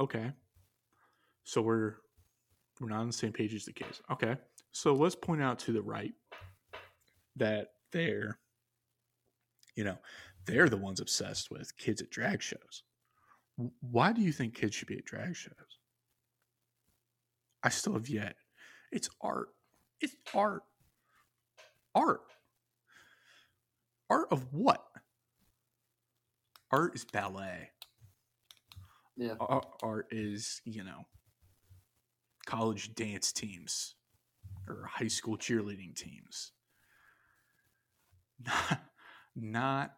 Okay. So we're we're not on the same page as the kids. Okay. So let's point out to the right that they're you know, they're the ones obsessed with kids at drag shows. Why do you think kids should be at drag shows? I still have yet. It's art. It's art. Art. Art of what? Art is ballet. Yeah. Art is, you know, college dance teams or high school cheerleading teams. Not, not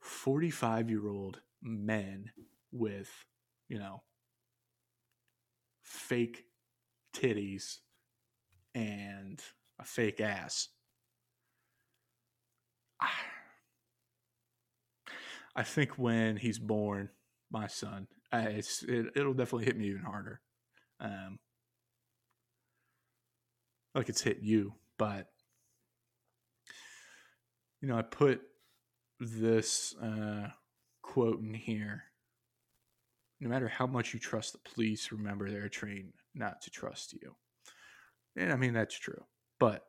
45 year old men with, you know, fake titties and a fake ass. I think when he's born, my son, I, it's, it, it'll definitely hit me even harder. Um, like it's hit you, but you know, I put this uh, quote in here. No matter how much you trust the police, remember they're trained not to trust you. And I mean, that's true. But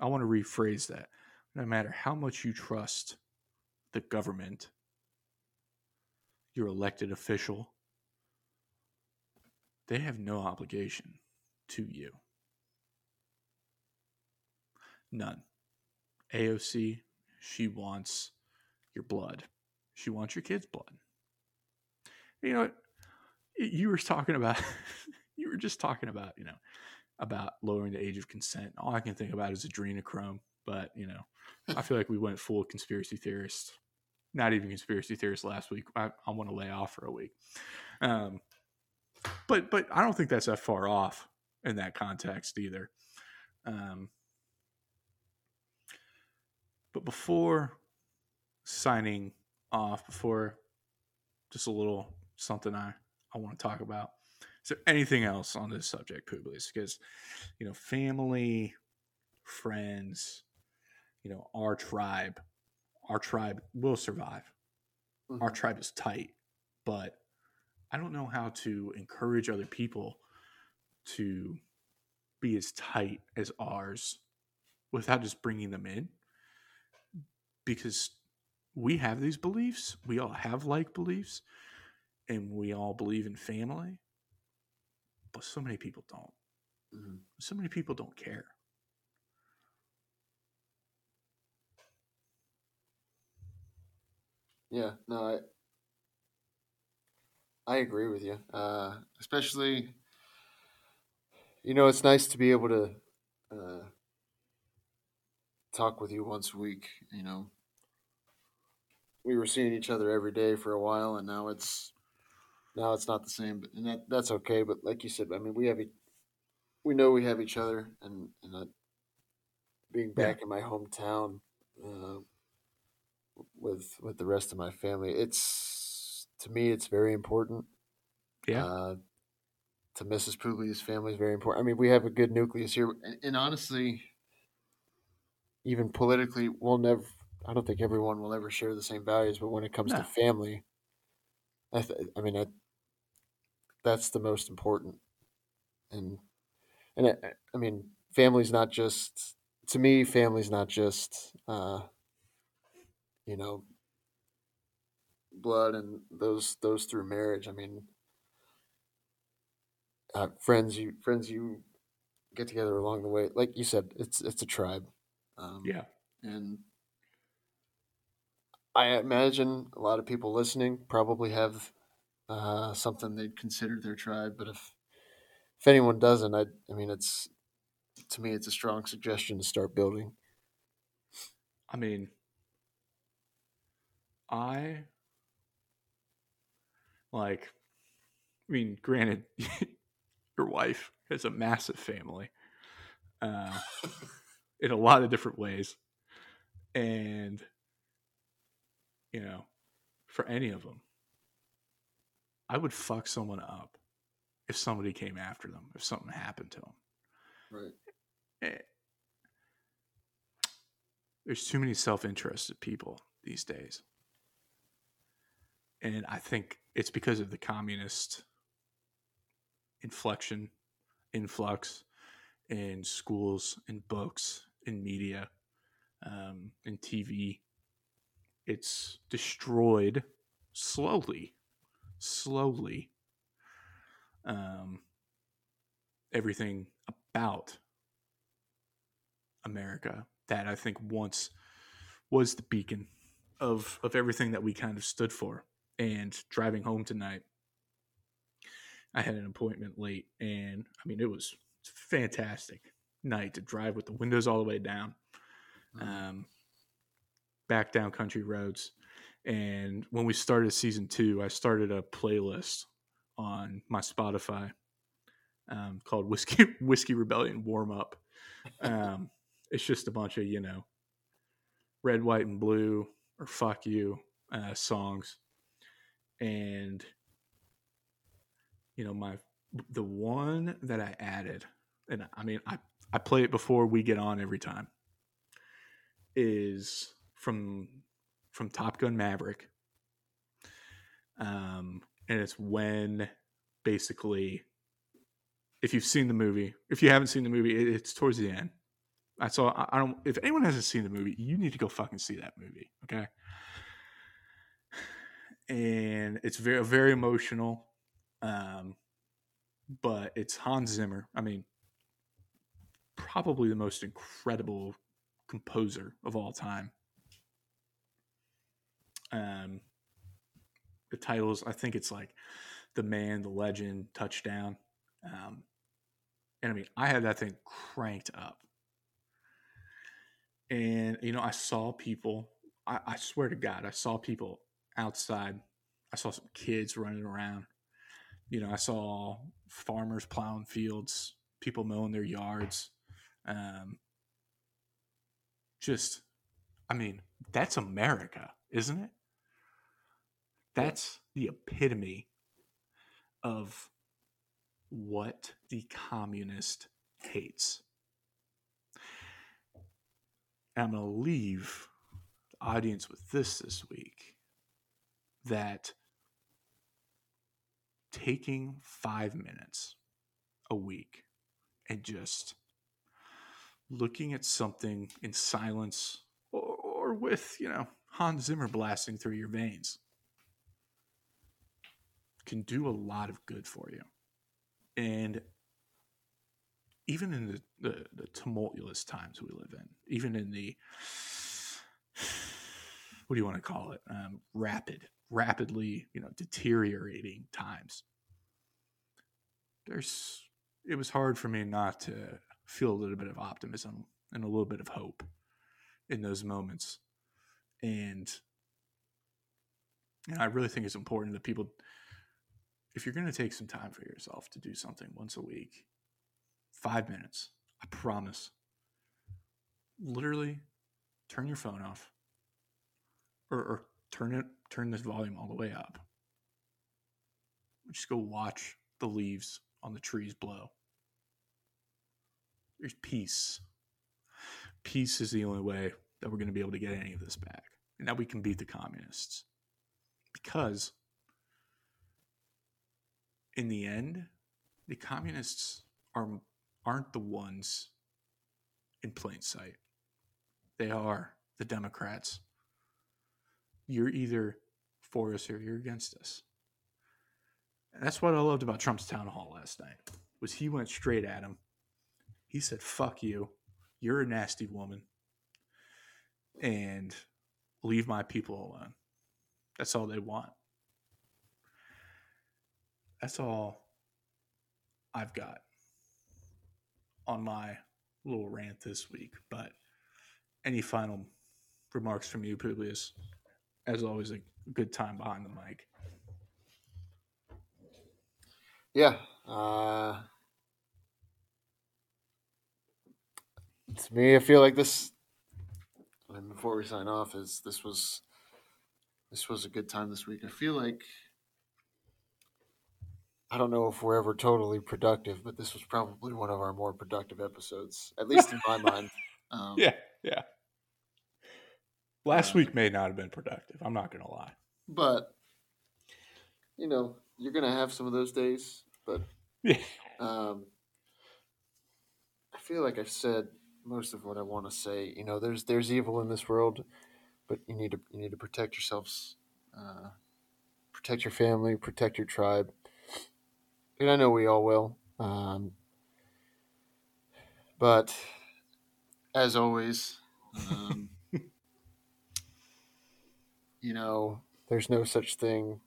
I want to rephrase that. No matter how much you trust the government, your elected official, they have no obligation to you. None. AOC, she wants your blood. She wants your kid's blood. You know, what? you were talking about, you were just talking about, you know, about lowering the age of consent. All I can think about is adrenochrome, but you know, I feel like we went full conspiracy theorist. Not even conspiracy theorists last week. I, I want to lay off for a week. Um, but but I don't think that's that far off in that context either. Um, but before signing off, before just a little something I, I want to talk about. Is there anything else on this subject, Publius? Because, you know, family, friends, you know, our tribe, our tribe will survive. Our Mhm. tribe is tight, but I don't know how to encourage other people to be as tight as ours without just bringing them in because we have these beliefs. We all have like beliefs and we all believe in family. But so many people don't. Mhm. So many people don't care. Yeah, no, I I agree with you. Uh, especially, you know, it's nice to be able to uh, talk with you once a week. You know, we were seeing each other every day for a while, and now it's now it's not the same. But and that that's okay. But like you said, I mean, we have we know we have each other, and and being Yeah. back in my hometown uh, with with the rest of my family. It's to me, it's very important. Yeah. Uh, to Mrs. Publi's family is very important. I mean, we have a good nucleus here, and, and honestly, even politically, we'll never. I don't think everyone will ever share the same values, but when it comes No. to family, I, th- I mean, I, that's the most important. And and I, I mean, family's not just to me. Family's not just uh, you know blood and those those through marriage. I mean, uh, friends you friends you get together along the way. Like you said, it's it's a tribe. Um, yeah. and I imagine a lot of people listening probably have uh, something they'd consider their tribe. But if if anyone doesn't, I I mean, it's to me, it's a strong suggestion to start building. I mean, I like, I mean, granted, your wife has a massive family uh, in a lot of different ways. And, you know, for any of them, I would fuck someone up if somebody came after them, if something happened to them. Right. Eh, there's too many self-interested people these days and i think it's because of the communist inflection influx in schools in books in media um, in tv it's destroyed slowly slowly um, everything about America that I think once was the beacon of of everything that we kind of stood for. And driving home tonight, I had an appointment late, and I mean it was fantastic night to drive with the windows all the way down, um, back down country roads. And when we started season two, I started a playlist on my Spotify um, called Whiskey Whiskey Rebellion Warm Up. Um, it's just a bunch of you know red, white, and blue or fuck you uh, songs, and you know my the one that I added, and I mean I I play it before we get on every time, is from from Top Gun Maverick. Um, and it's when basically if you've seen the movie, if you haven't seen the movie, it, it's towards the end. I saw. I, I don't. If anyone hasn't seen the movie, you need to go fucking see that movie. Okay. And it's very very emotional, um, but it's Hans Zimmer. I mean, probably the most incredible composer of all time. Um, the titles, I think it's like the man, the legend, touchdown. Um, and I mean, I had that thing cranked up. And, you know, I saw people, I, I swear to God, I saw people outside. I saw some kids running around. You know, I saw farmers plowing fields, people mowing their yards. Um, just, I mean, that's America, isn't it? That's the epitome of what the communist hates. And I'm going to leave the audience with this this week that taking five minutes a week and just looking at something in silence or, or with, you know, Hans Zimmer blasting through your veins can do a lot of good for you. And even in the, the, the tumultuous times we live in, even in the what do you want to call it? Um, rapid, rapidly, you know, deteriorating times. There's, it was hard for me not to feel a little bit of optimism and a little bit of hope in those moments. And, and I really think it's important that people, if you're going to take some time for yourself to do something once a week, five minutes, I promise, literally turn your phone off or, or turn it turn this volume all the way up. Just go watch the leaves on the trees blow. There's peace. Peace is the only way that we're going to be able to get any of this back and that we can beat the communists. Because in the end, the communists are aren't the ones in plain sight. They are the Democrats. You're either for us or you're against us. And that's what I loved about Trump's town hall last night. Was he went straight at him. He said, "Fuck you. You're a nasty woman." And leave my people alone. That's all they want. That's all I've got on my little rant this week. But any final remarks from you, Publius? As always, good time behind the mic. Yeah. Uh, to me, I feel like this. And before we sign off, is this was this was a good time this week. I feel like I don't know if we're ever totally productive, but this was probably one of our more productive episodes, at least in my mind. Um, Yeah, yeah. Last week may not have been productive. I'm not going to lie. But you know, you're gonna have some of those days. But Yeah. um, I feel like I've said most of what I want to say. You know, there's there's evil in this world, but you need to you need to protect yourselves, uh, protect your family, protect your tribe, and I know we all will. Um, but as always, um, you know, there's no such thing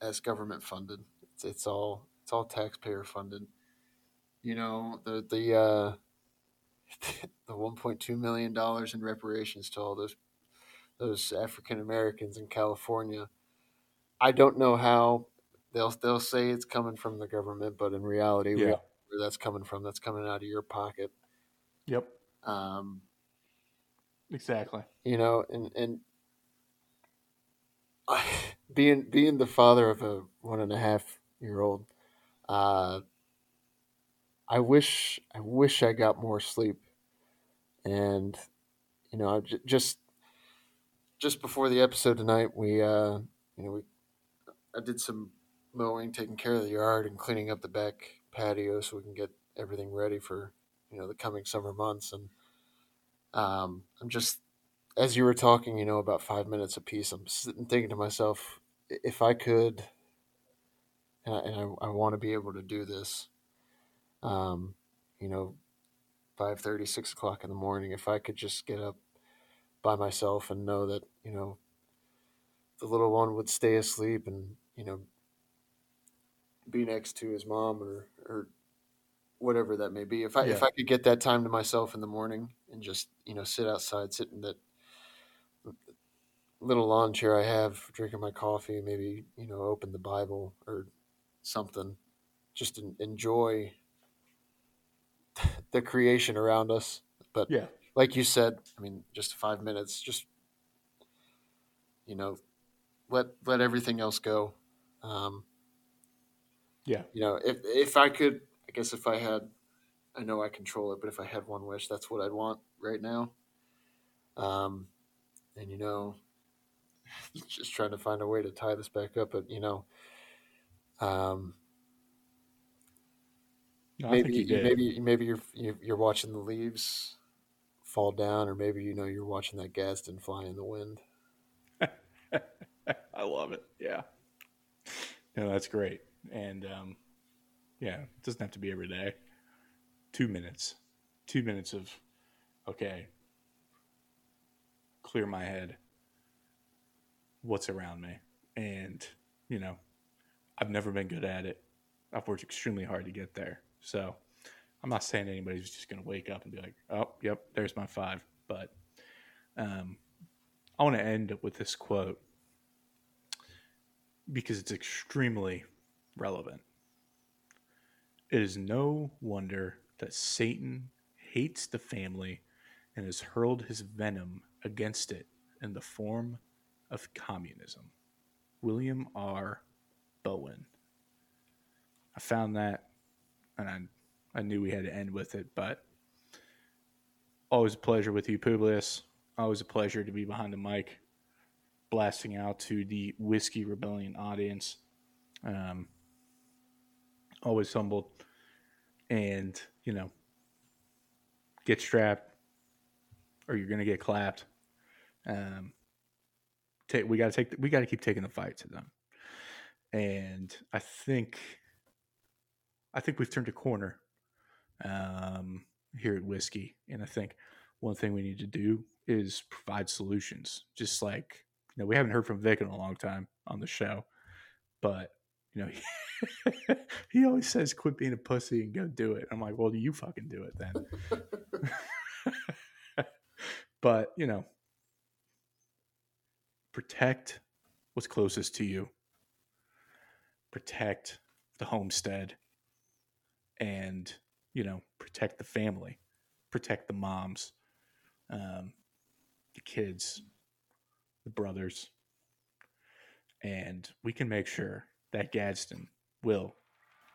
as government funded. It's, it's all it's all taxpayer funded. You know the the uh, the 1.2 million dollars in reparations to all those those African Americans in California. I don't know how they'll they'll say it's coming from the government, but in reality, Yeah. where that's coming from. That's coming out of your pocket. Yep. Um, Exactly. you know, and and being being the father of a one and a half year old, uh, I wish I wish I got more sleep, and you know, j- just just before the episode tonight, we uh, you know we I did some mowing, taking care of the yard, and cleaning up the back patio so we can get everything ready for you know the coming summer months, and um, I'm just as you were talking, you know, about five minutes apiece, I'm sitting thinking to myself, if I could, and I, and I, I want to be able to do this, um, you know, 5.30, 6 o'clock in the morning, if I could just get up by myself and know that, you know, the little one would stay asleep and, you know, be next to his mom or, or whatever that may be. If I, if I could get that time to myself in the morning and just, you know, sit outside, sit in that little lawn chair I have, drinking my coffee, maybe you know, open the Bible or something, just en- enjoy the creation around us. But Yeah. like you said, I mean, just five minutes, just you know, let let everything else go. Um, Yeah. you know, if if I could, I guess if I had, I know I control it, but if I had one wish, that's what I'd want right now. Um, and you know, just trying to find a way to tie this back up, but you know, um, No, maybe you maybe maybe you're you- you're watching the leaves fall down, or maybe you know you're watching that Gadsden fly in the wind. I love it. Yeah. No, that's great. And um, yeah, it doesn't have to be every day. Two minutes. Two minutes of, okay, clear my head. What's around me? And, you know, I've never been good at it. I've worked extremely hard to get there. So I'm not saying anybody's just going to wake up and be like, oh, yep, there's my five. But um, I want to end with this quote because it's extremely relevant. It is no wonder that Satan hates the family and has hurled his venom against it in the form of communism. William R. Bowen. I found that, and I, I knew we had to end with it, but always a pleasure with you, Publius. Always a pleasure to be behind the mic, blasting out to the Whiskey Rebellion audience. Um, always humbled, and you know, get strapped, or you're gonna get clapped. Um, we got to take, we got to keep taking the fight to them, and I think, I think we've turned a corner um, here at Whiskey, and I think one thing we need to do is provide solutions. Just like you know, we haven't heard from Vic in a long time on the show, but you know, he, he always says, "Quit being a pussy and go do it." I'm like, "Well, do you fucking do it then." but you know, protect what's closest to you. Protect the homestead, and you know, protect the family, protect the moms, um, the kids, the brothers, and we can make sure that Gadsden will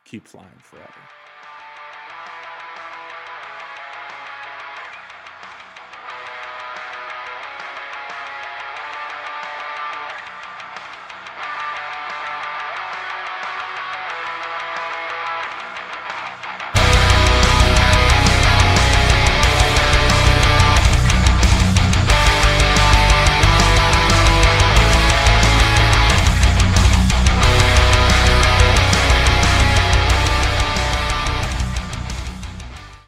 keep flying forever.